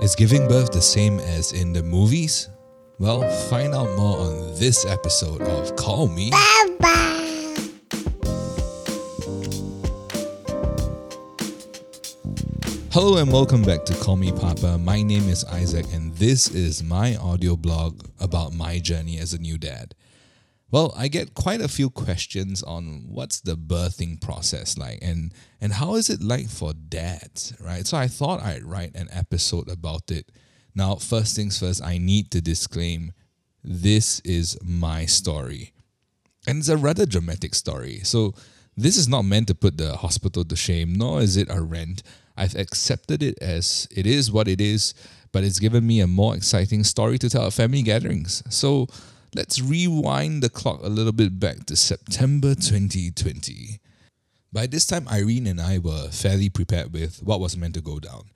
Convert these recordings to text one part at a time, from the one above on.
Is giving birth the same as in the movies? Well, find out more on this episode of Call Me. Hello and welcome back to Call Me Papa. My name is Isaac and this is my audio blog about my journey as a new dad. Well, I get quite a few questions on what's the birthing process like and and how is it like for dads, right? So I thought I'd write an episode about it. Now, first things first, I need to disclaim this is my story. And it's a rather dramatic story. So this is not meant to put the hospital to shame, nor is it a rant. I've accepted it as it is what it is, but it's given me a more exciting story to tell at family gatherings. So let's rewind the clock a little bit back to September 2020. By this time, Irene and I were fairly prepared with what was meant to go down.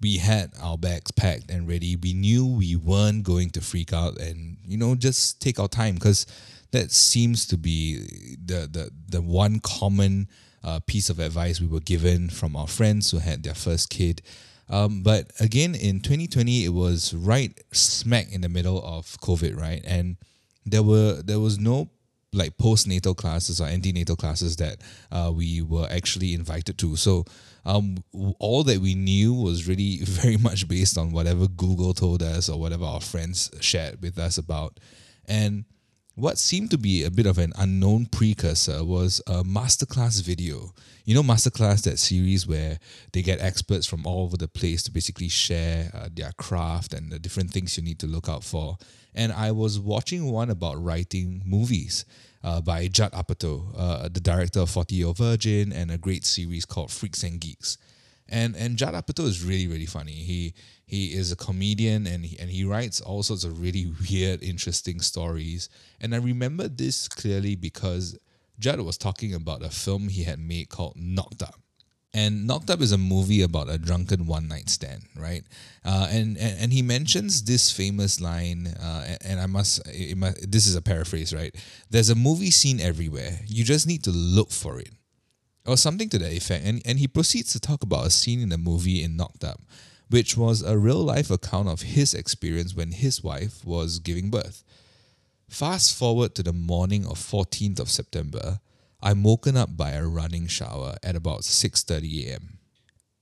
We had our bags packed and ready. We knew we weren't going to freak out and, you know, just take our time because that seems to be the, the, the one common uh, piece of advice we were given from our friends who had their first kid. Um, but again, in 2020, it was right smack in the middle of COVID, right? And there were there was no like postnatal classes or antenatal classes that uh, we were actually invited to. So um, all that we knew was really very much based on whatever Google told us or whatever our friends shared with us about. And what seemed to be a bit of an unknown precursor was a masterclass video. You know, masterclass, that series where they get experts from all over the place to basically share uh, their craft and the different things you need to look out for. And I was watching one about writing movies uh, by Judd Apatow, uh, the director of 40 Year Virgin, and a great series called Freaks and Geeks. And and Judd Apatow is really really funny. He he is a comedian and he, and he writes all sorts of really weird, interesting stories. And I remember this clearly because Judd was talking about a film he had made called Knocked Up. And Knocked Up is a movie about a drunken one night stand, right? Uh, and, and and he mentions this famous line, uh, and, and I must, must, this is a paraphrase, right? There's a movie scene everywhere. You just need to look for it, or something to that effect. And and he proceeds to talk about a scene in the movie in Knocked Up, which was a real life account of his experience when his wife was giving birth. Fast forward to the morning of 14th of September I'm woken up by a running shower at about 6:30 a.m.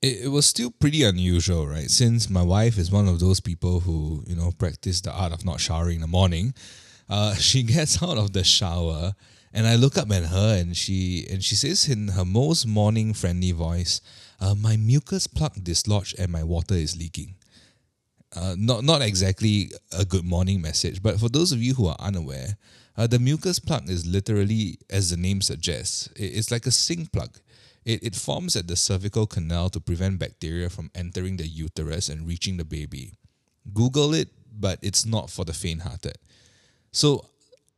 It, it was still pretty unusual, right? Since my wife is one of those people who, you know, practice the art of not showering in the morning. Uh, she gets out of the shower and I look up at her and she and she says in her most morning friendly voice, uh, my mucus plug dislodged and my water is leaking. Uh, not not exactly a good morning message, but for those of you who are unaware, uh, the mucus plug is literally, as the name suggests, it's like a sink plug. It, it forms at the cervical canal to prevent bacteria from entering the uterus and reaching the baby. Google it, but it's not for the faint hearted. So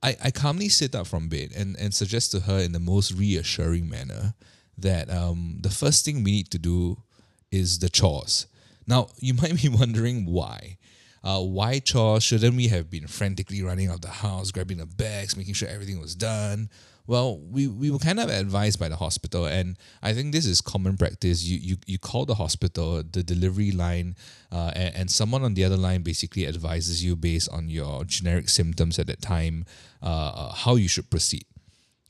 I, I calmly sit up from bed and, and suggest to her in the most reassuring manner that um, the first thing we need to do is the chores. Now, you might be wondering why. Uh, why chores? Shouldn't we have been frantically running out the house, grabbing the bags, making sure everything was done? Well, we, we were kind of advised by the hospital, and I think this is common practice. You you, you call the hospital, the delivery line, uh, and, and someone on the other line basically advises you based on your generic symptoms at that time uh, how you should proceed.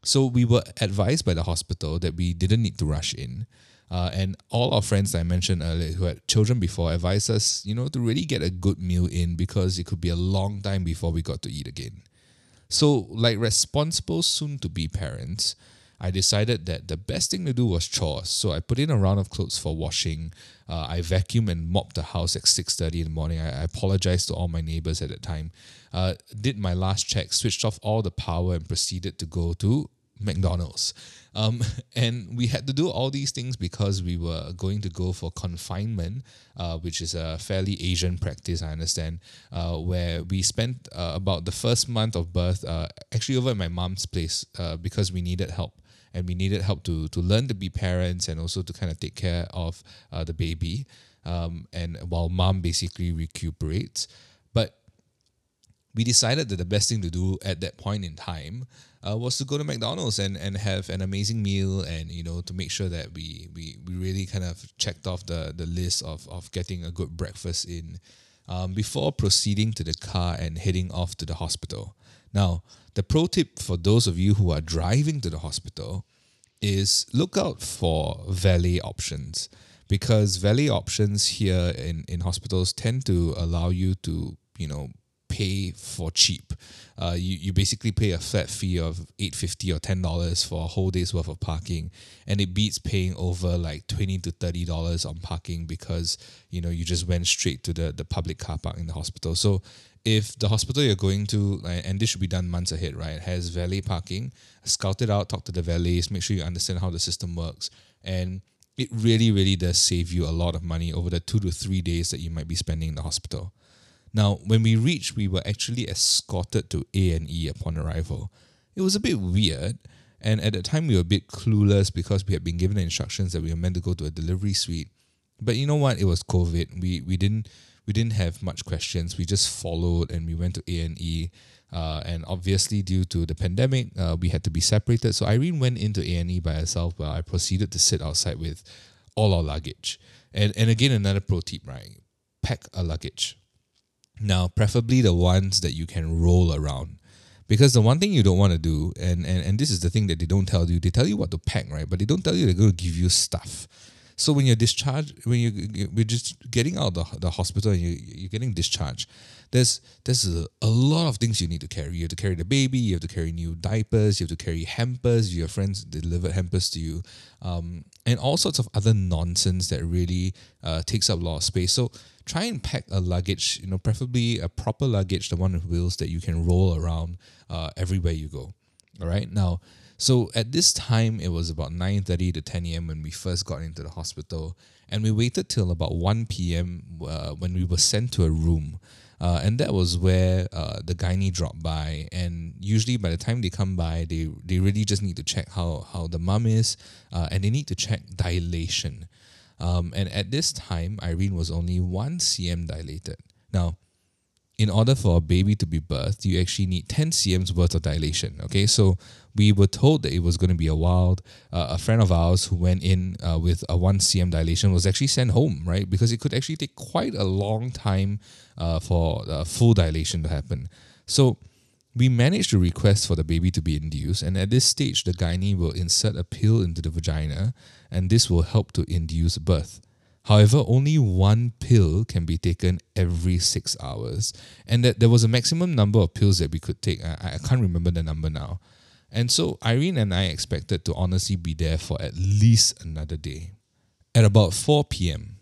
So we were advised by the hospital that we didn't need to rush in. Uh, and all our friends I mentioned earlier who had children before advised us, you know, to really get a good meal in because it could be a long time before we got to eat again. So, like responsible soon to be parents, I decided that the best thing to do was chores. So I put in a round of clothes for washing. Uh, I vacuumed and mopped the house at 6.30 in the morning. I, I apologized to all my neighbors at that time. Uh, did my last check, switched off all the power and proceeded to go to McDonald's. Um, and we had to do all these things because we were going to go for confinement, uh, which is a fairly Asian practice, I understand, uh, where we spent uh, about the first month of birth uh, actually over at my mom's place uh, because we needed help. And we needed help to, to learn to be parents and also to kind of take care of uh, the baby. Um, and while mom basically recuperates. But we decided that the best thing to do at that point in time uh, was to go to McDonald's and, and have an amazing meal and you know to make sure that we we, we really kind of checked off the, the list of, of getting a good breakfast in um, before proceeding to the car and heading off to the hospital. Now, the pro tip for those of you who are driving to the hospital is look out for valet options because valet options here in, in hospitals tend to allow you to, you know, pay for cheap. Uh, you, you basically pay a flat fee of eight fifty or ten dollars for a whole day's worth of parking, and it beats paying over like twenty to thirty dollars on parking because you know you just went straight to the, the public car park in the hospital. So if the hospital you're going to, and this should be done months ahead, right, has valet parking, scout it out, talk to the valets, make sure you understand how the system works, and it really, really does save you a lot of money over the two to three days that you might be spending in the hospital. Now, when we reached, we were actually escorted to A and E upon arrival. It was a bit weird, and at the time we were a bit clueless because we had been given instructions that we were meant to go to a delivery suite. But you know what? It was COVID. We we didn't we didn't have much questions. We just followed and we went to A and E. Uh, and obviously, due to the pandemic, uh, we had to be separated. So Irene went into A and E by herself, while I proceeded to sit outside with all our luggage. And and again, another pro tip, right? Pack a luggage. Now, preferably the ones that you can roll around. Because the one thing you don't want to do, and, and, and this is the thing that they don't tell you, they tell you what to pack, right? But they don't tell you they're going to give you stuff. So when you're discharged, when you're we're just getting out of the, the hospital and you, you're getting discharged, there's there's a, a lot of things you need to carry. You have to carry the baby, you have to carry new diapers, you have to carry hampers. Your friends delivered hampers to you, um, and all sorts of other nonsense that really uh, takes up a lot of space. So try and pack a luggage, you know, preferably a proper luggage, the one with wheels that you can roll around uh, everywhere you go. All right, now so at this time, it was about 9.30 to 10 a.m. when we first got into the hospital. And we waited till about 1 p.m. Uh, when we were sent to a room. Uh, and that was where uh, the gynae dropped by. And usually by the time they come by, they, they really just need to check how, how the mum is uh, and they need to check dilation. Um, and at this time, Irene was only 1 cm dilated. Now, in order for a baby to be birthed, you actually need 10 cm's worth of dilation. Okay, so we were told that it was going to be a wild. Uh, a friend of ours who went in uh, with a 1 cm dilation was actually sent home, right? Because it could actually take quite a long time uh, for full dilation to happen. So we managed to request for the baby to be induced, and at this stage, the gynae will insert a pill into the vagina, and this will help to induce birth. However, only one pill can be taken every six hours, and that there was a maximum number of pills that we could take. I, I can't remember the number now. And so Irene and I expected to honestly be there for at least another day. At about 4 p.m.,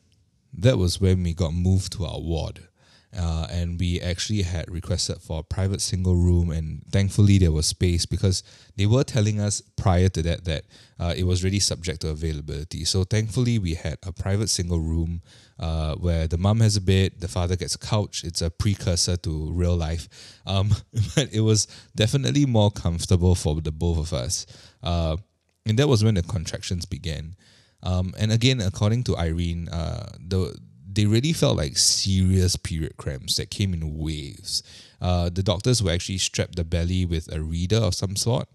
that was when we got moved to our ward uh, and we actually had requested for a private single room and thankfully there was space because they were telling us prior to that that uh, it was really subject to availability. So thankfully we had a private single room uh, where the mum has a bed the father gets a couch. It's a precursor to real life. Um, but it was definitely more comfortable for the both of us. Uh, and that was when the contractions began. Um, and again, according to Irene, uh, the they really felt like serious period cramps that came in waves. Uh, the doctors were actually strapped the belly with a reader of some sort,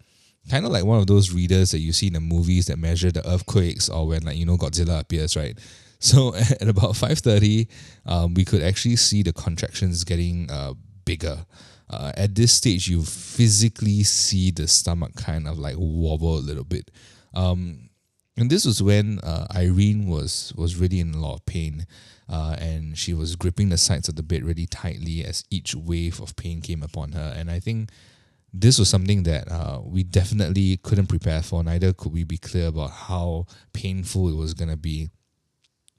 kind of like one of those readers that you see in the movies that measure the earthquakes or when like you know Godzilla appears, right? So at about five thirty, um, we could actually see the contractions getting uh, bigger. Uh, at this stage, you physically see the stomach kind of like wobble a little bit. Um, and this was when uh, Irene was was really in a lot of pain uh, and she was gripping the sides of the bed really tightly as each wave of pain came upon her. And I think this was something that uh, we definitely couldn't prepare for. Neither could we be clear about how painful it was going to be.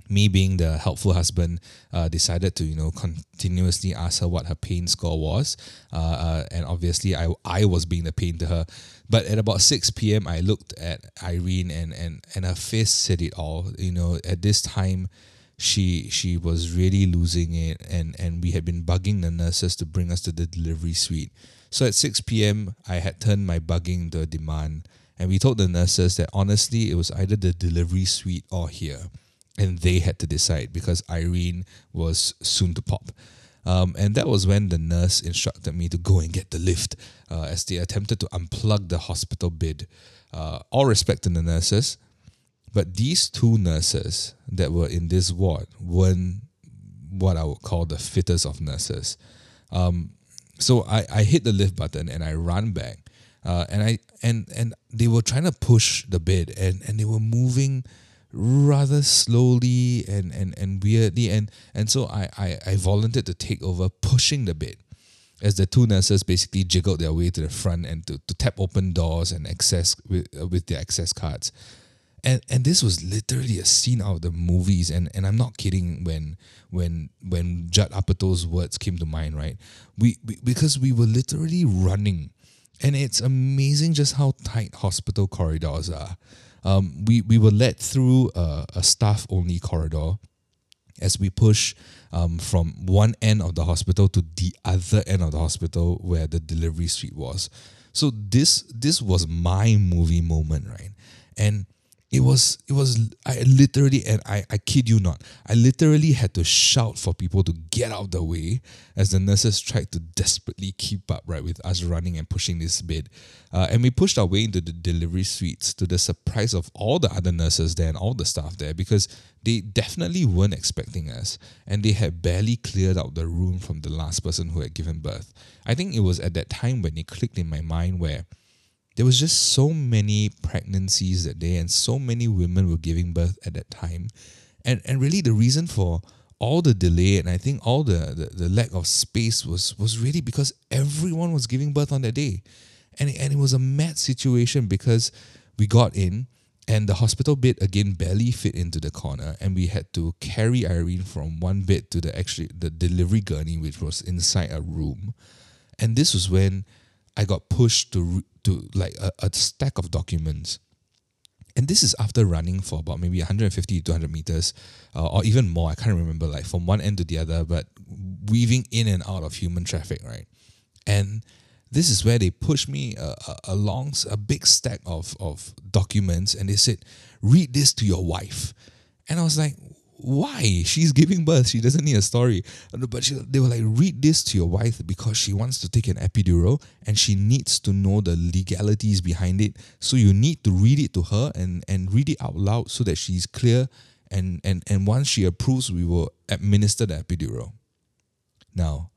Me being the helpful husband, uh, decided to you know continuously ask her what her pain score was, uh, uh, and obviously I I was being the pain to her. But at about six p.m., I looked at Irene and and and her face said it all. You know, at this time, she she was really losing it and and we had been bugging the nurses to bring us to the delivery suite so at 6 p.m i had turned my bugging into a demand and we told the nurses that honestly it was either the delivery suite or here and they had to decide because irene was soon to pop Um, and that was when the nurse instructed me to go and get the lift uh, as they attempted to unplug the hospital bed. Uh, all respect to the nurses, but these two nurses that were in this ward weren't what I would call the fittest of nurses. Um, so I, I hit the lift button and I run back. Uh, and I and and they were trying to push the bed and, and they were moving rather slowly and, and, and weirdly and and so I, I, I volunteered to take over pushing the bed as the two nurses basically jiggled their way to the front and to, to tap open doors and access with, uh, with their access cards. And and this was literally a scene out of the movies and, and I'm not kidding when when when Judd Apatow's words came to mind, right? We, we because we were literally running and it's amazing just how tight hospital corridors are. Um, we, we were led through a, a staff only corridor as we push um, from one end of the hospital to the other end of the hospital where the delivery suite was. So this this was my movie moment, right? And it was it was I literally and I, I kid you not, I literally had to shout for people to get out of the way as the nurses tried to desperately keep up right with us running and pushing this bed. Uh, and we pushed our way into the delivery suites to the surprise of all the other nurses there and all the staff there because they definitely weren't expecting us and they had barely cleared out the room from the last person who had given birth. I think it was at that time when it clicked in my mind where there was just so many pregnancies that day and so many women were giving birth at that time. And and really the reason for all the delay and i think all the, the, the lack of space was was really because everyone was giving birth on that day. And, and it was a mad situation because we got in and the hospital bed again barely fit into the corner and we had to carry irene from one bed to the actually the delivery gurney which was inside a room. And this was when i got pushed to to like a, a stack of documents. And this is after running for about maybe 150 to 200 meters, uh, or even more. I can't remember, like from one end to the other, but weaving in and out of human traffic, right? And this is where they pushed me uh, uh along a big stack of, of documents and they said, read this to your wife. And I was like, why? She's giving birth. She doesn't need a story. But she, they were like, read this to your wife because she wants to take an epidural and she needs to know the legalities behind it. So you need to read it to her and, and read it out loud so that she's clear. And, and, and once she approves, we will administer the epidural. Now,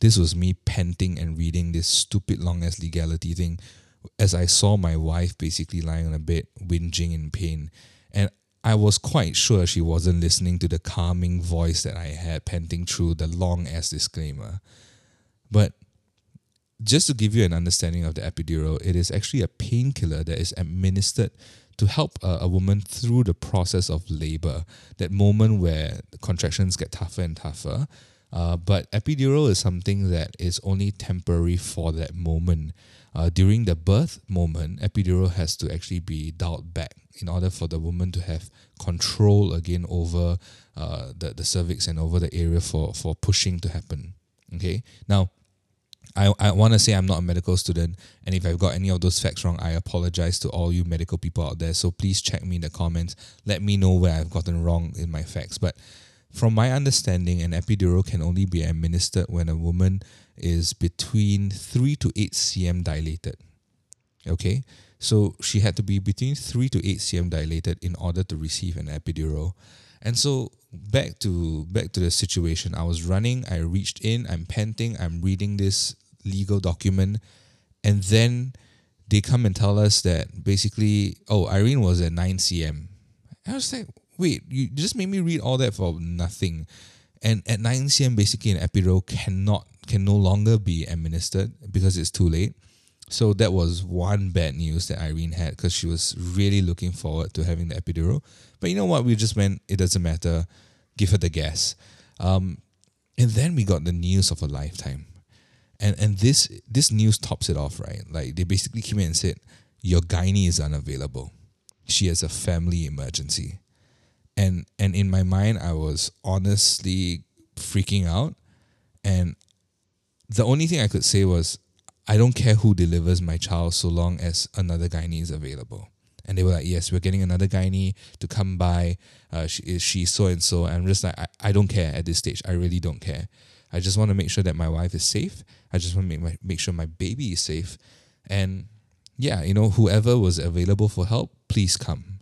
this was me panting and reading this stupid long ass legality thing as I saw my wife basically lying on a bed, whinging in pain. And I was quite sure she wasn't listening to the calming voice that I had panting through the long ass disclaimer. But just to give you an understanding of the epidural, it is actually a painkiller that is administered to help a, a, woman through the process of labor, that moment where contractions get tougher and tougher. Uh, but epidural is something that is only temporary for that moment. Uh, during the birth moment, epidural has to actually be dialed back in order for the woman to have control again over uh, the, the cervix and over the area for, for pushing to happen. Okay, now I, I want to say I'm not a medical student, and if I've got any of those facts wrong, I apologize to all you medical people out there. So please check me in the comments. Let me know where I've gotten wrong in my facts. But from my understanding, an epidural can only be administered when a woman is between 3 to 8 cm dilated. Okay, so she had to be between 3 to 8 cm dilated in order to receive an epidural. And so back to back to the situation. I was running, I reached in, I'm panting, I'm reading this legal document, and then they come and tell us that basically, oh, Irene was at 9 cm. I was like, wait, you just made me read all that for nothing. And at 9 cm, basically, an epidural cannot can no longer be administered because it's too late. So that was one bad news that Irene had because she was really looking forward to having the epidural. But you know what? We just went, it doesn't matter, give her the gas. Um, and then we got the news of a lifetime. And and this this news tops it off, right? Like they basically came in and said, Your gynae is unavailable. She has a family emergency. And and in my mind I was honestly freaking out. And the only thing I could say was, I don't care who delivers my child so long as another gynae is available. And they were like, yes, we're getting another gynae to come by. Uh, she is so and so. And I'm just like, I, I don't care at this stage. I really don't care. I just want to make sure that my wife is safe. I just want to make my, make sure my baby is safe. And yeah, you know, whoever was available for help, please come.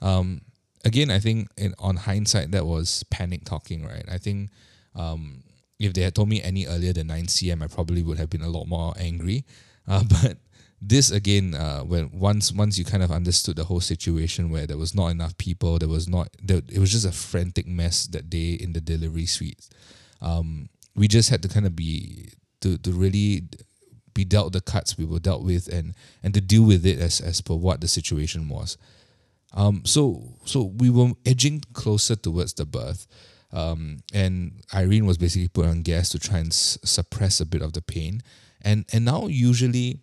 Um, again, I think in, on hindsight, that was panic talking, right? I think um, if they had told me any earlier than 9 cm, I probably would have been a lot more angry. Uh, but this again, uh, when once once you kind of understood the whole situation where there was not enough people, there was not there, it was just a frantic mess that day in the delivery suite. Um, we just had to kind of be to to really be dealt the cuts we were dealt with and and to deal with it as as per what the situation was. Um, so so we were edging closer towards the birth. Um, and Irene was basically put on gas to try and s- suppress a bit of the pain. And and now usually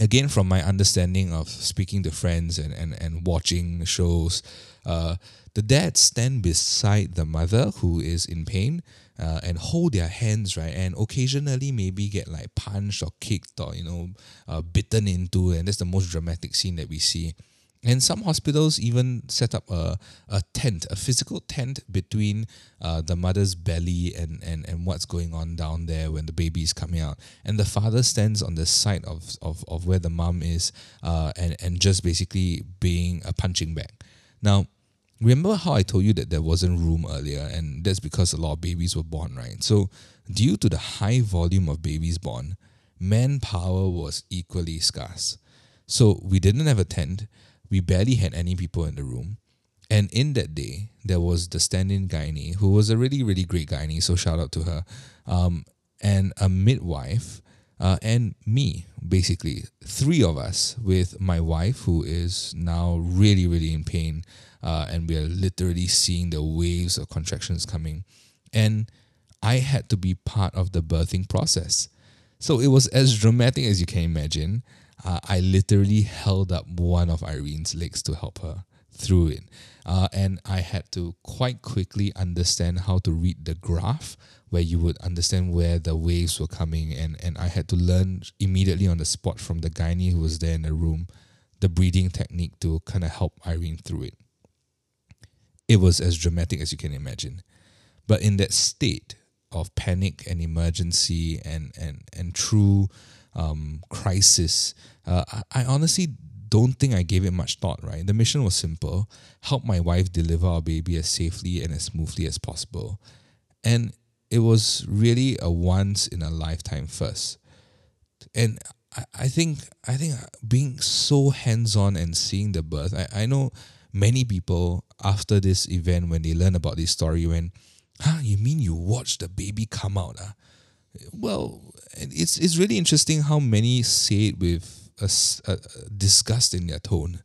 again from my understanding of speaking to friends and, and, and watching shows uh, the dads stand beside the mother who is in pain uh, and hold their hands right? And occasionally maybe get like punched or kicked or you know uh, bitten into. And that's the most dramatic scene that we see and some hospitals even set up a, a tent, a physical tent between uh, the mother's belly and, and, and what's going on down there when the baby is coming out. And the father stands on the side of, of, of where the mom is uh, and, and just basically being a punching bag. Now, remember how I told you that there wasn't room earlier, and that's because a lot of babies were born, right? So, due to the high volume of babies born, manpower was equally scarce. So, we didn't have a tent we barely had any people in the room. And in that day, there was the stand-in gynae, who was a really, really great gynae, so shout out to her, um, and a midwife, uh, and me, basically. Three of us, with my wife, who is now really, really in pain, uh, and we are literally seeing the waves of contractions coming. And I had to be part of the birthing process. So it was as dramatic as you can imagine uh, I literally held up one of Irene's legs to help her through it. Uh, and I had to quite quickly understand how to read the graph where you would understand where the waves were coming. And, and I had to learn immediately on the spot from the gynae who was there in the room the breathing technique to kind of help Irene through it. It was as dramatic as you can imagine. But in that state of panic and emergency and, and, and true um, crisis, uh, I, honestly don't think I gave it much thought, right? The mission was simple help my wife deliver our baby as safely and as smoothly as possible. And it was really a once in a lifetime first. And I, think I think being so hands on and seeing the birth, I, I know many people after this event when they learn about this story when, huh, you mean you watched the baby come out? Uh? Well, it's it's really interesting how many say it with a, a, disgust in their tone.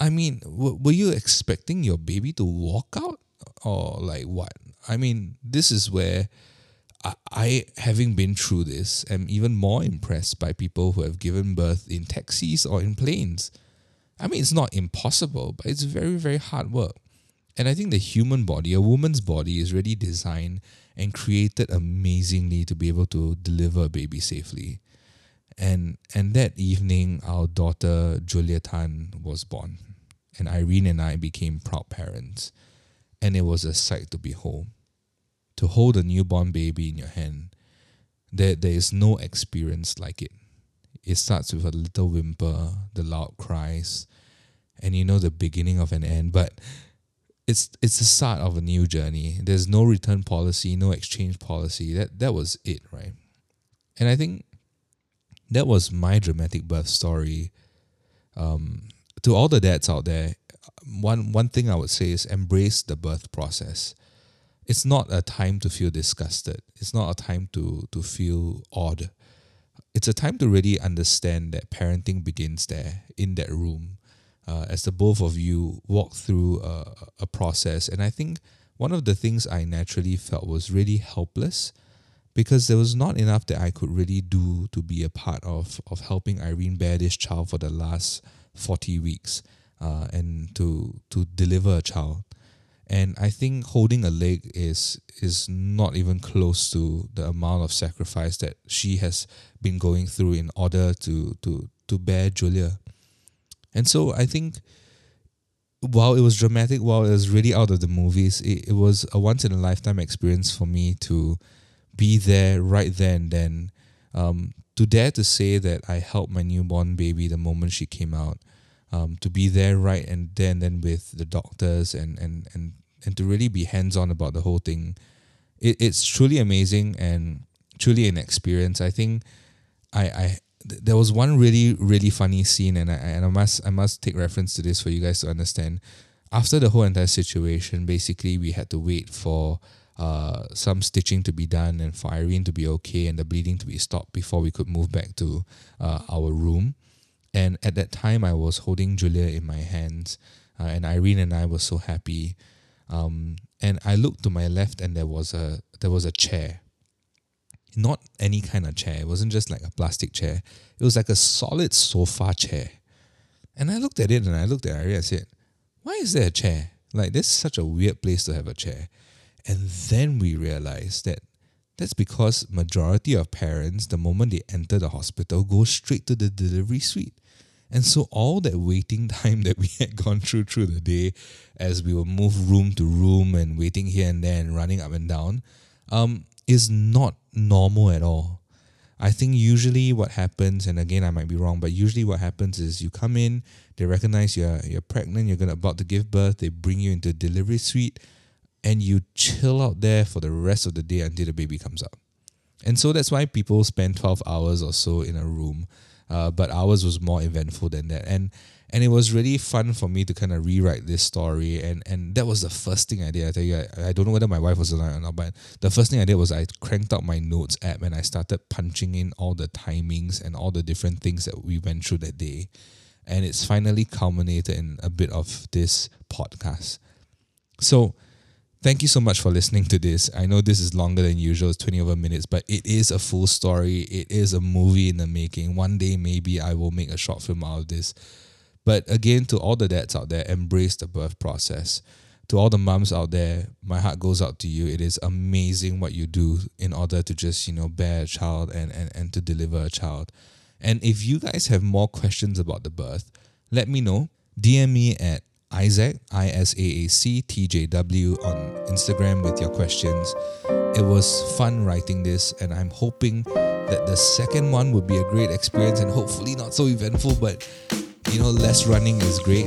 I mean, w- were you expecting your baby to walk out or like what? I mean, this is where I, having been through this, am even more impressed by people who have given birth in taxis or in planes. I mean, it's not impossible, but it's very, very hard work. And I think the human body, a woman's body, is really designed and created amazingly to be able to deliver a baby safely. And and that evening, our daughter Julia Tan was born, and Irene and I became proud parents, and it was a sight to behold. To hold a newborn baby in your hand, there there is no experience like it. It starts with a little whimper, the loud cries, and you know the beginning of an end, but it's it's the start of a new journey. There's no return policy, no exchange policy. That that was it, right? And I think that was my dramatic birth story. Um, to all the dads out there, one one thing I would say is embrace the birth process. It's not a time to feel disgusted. It's not a time to to feel odd. It's a time to really understand that parenting begins there in that room uh, as the both of you walk through a, a process. And I think one of the things I naturally felt was really helpless because there was not enough that I could really do to be a part of, of helping Irene bear this child for the last 40 weeks uh, and to, to deliver a child. And I think holding a leg is is not even close to the amount of sacrifice that she has been going through in order to to to bear Julia. And so I think while it was dramatic, while it was really out of the movies, it, it was a once in a lifetime experience for me to be there right there and then. Um, to dare to say that I helped my newborn baby the moment she came out, um, to be there right and then then with the doctors and and and and to really be hands on about the whole thing, it, it's truly amazing and truly an experience. I think I I there was one really really funny scene and I and I must I must take reference to this for you guys to understand. After the whole entire situation, basically we had to wait for uh, some stitching to be done and for Irene to be okay and the bleeding to be stopped before we could move back to uh, our room. And at that time, I was holding Julia in my hands, uh, and Irene and I were so happy. Um, and I looked to my left, and there was a there was a chair. Not any kind of chair. It wasn't just like a plastic chair. It was like a solid sofa chair. And I looked at it, and I looked at and I said, "Why is there a chair? Like this is such a weird place to have a chair." And then we realized that that's because majority of parents, the moment they enter the hospital, go straight to the delivery suite. And so all that waiting time that we had gone through through the day as we were moved room to room and waiting here and there and running up and down um, is not normal at all. I think usually what happens, and again I might be wrong, but usually what happens is you come in, they recognize you're you're pregnant, you're gonna about to give birth, they bring you into delivery suite, and you chill out there for the rest of the day until the baby comes out. And so that's why people spend 12 hours or so in a room. Uh, but ours was more eventful than that. And and it was really fun for me to kind of rewrite this story. And and that was the first thing I did. I tell you, I, I don't know whether my wife was alive or not, but the first thing I did was I cranked out my notes app and I started punching in all the timings and all the different things that we went through that day. And it's finally culminated in a bit of this podcast. So Thank you so much for listening to this. I know this is longer than usual, it's 20 over minutes, but it is a full story. It is a movie in the making. One day, maybe I will make a short film out of this. But again, to all the dads out there, embrace the birth process. To all the moms out there, my heart goes out to you. It is amazing what you do in order to just, you know, bear a child and, and, and to deliver a child. And if you guys have more questions about the birth, let me know. DM me at Isaac, I S A A C T J W, on Instagram with your questions. It was fun writing this, and I'm hoping that the second one would be a great experience and hopefully not so eventful, but you know, less running is great.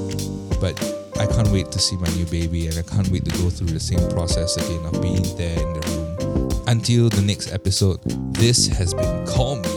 But I can't wait to see my new baby, and I can't wait to go through the same process again of being there in the room. Until the next episode, this has been Call Me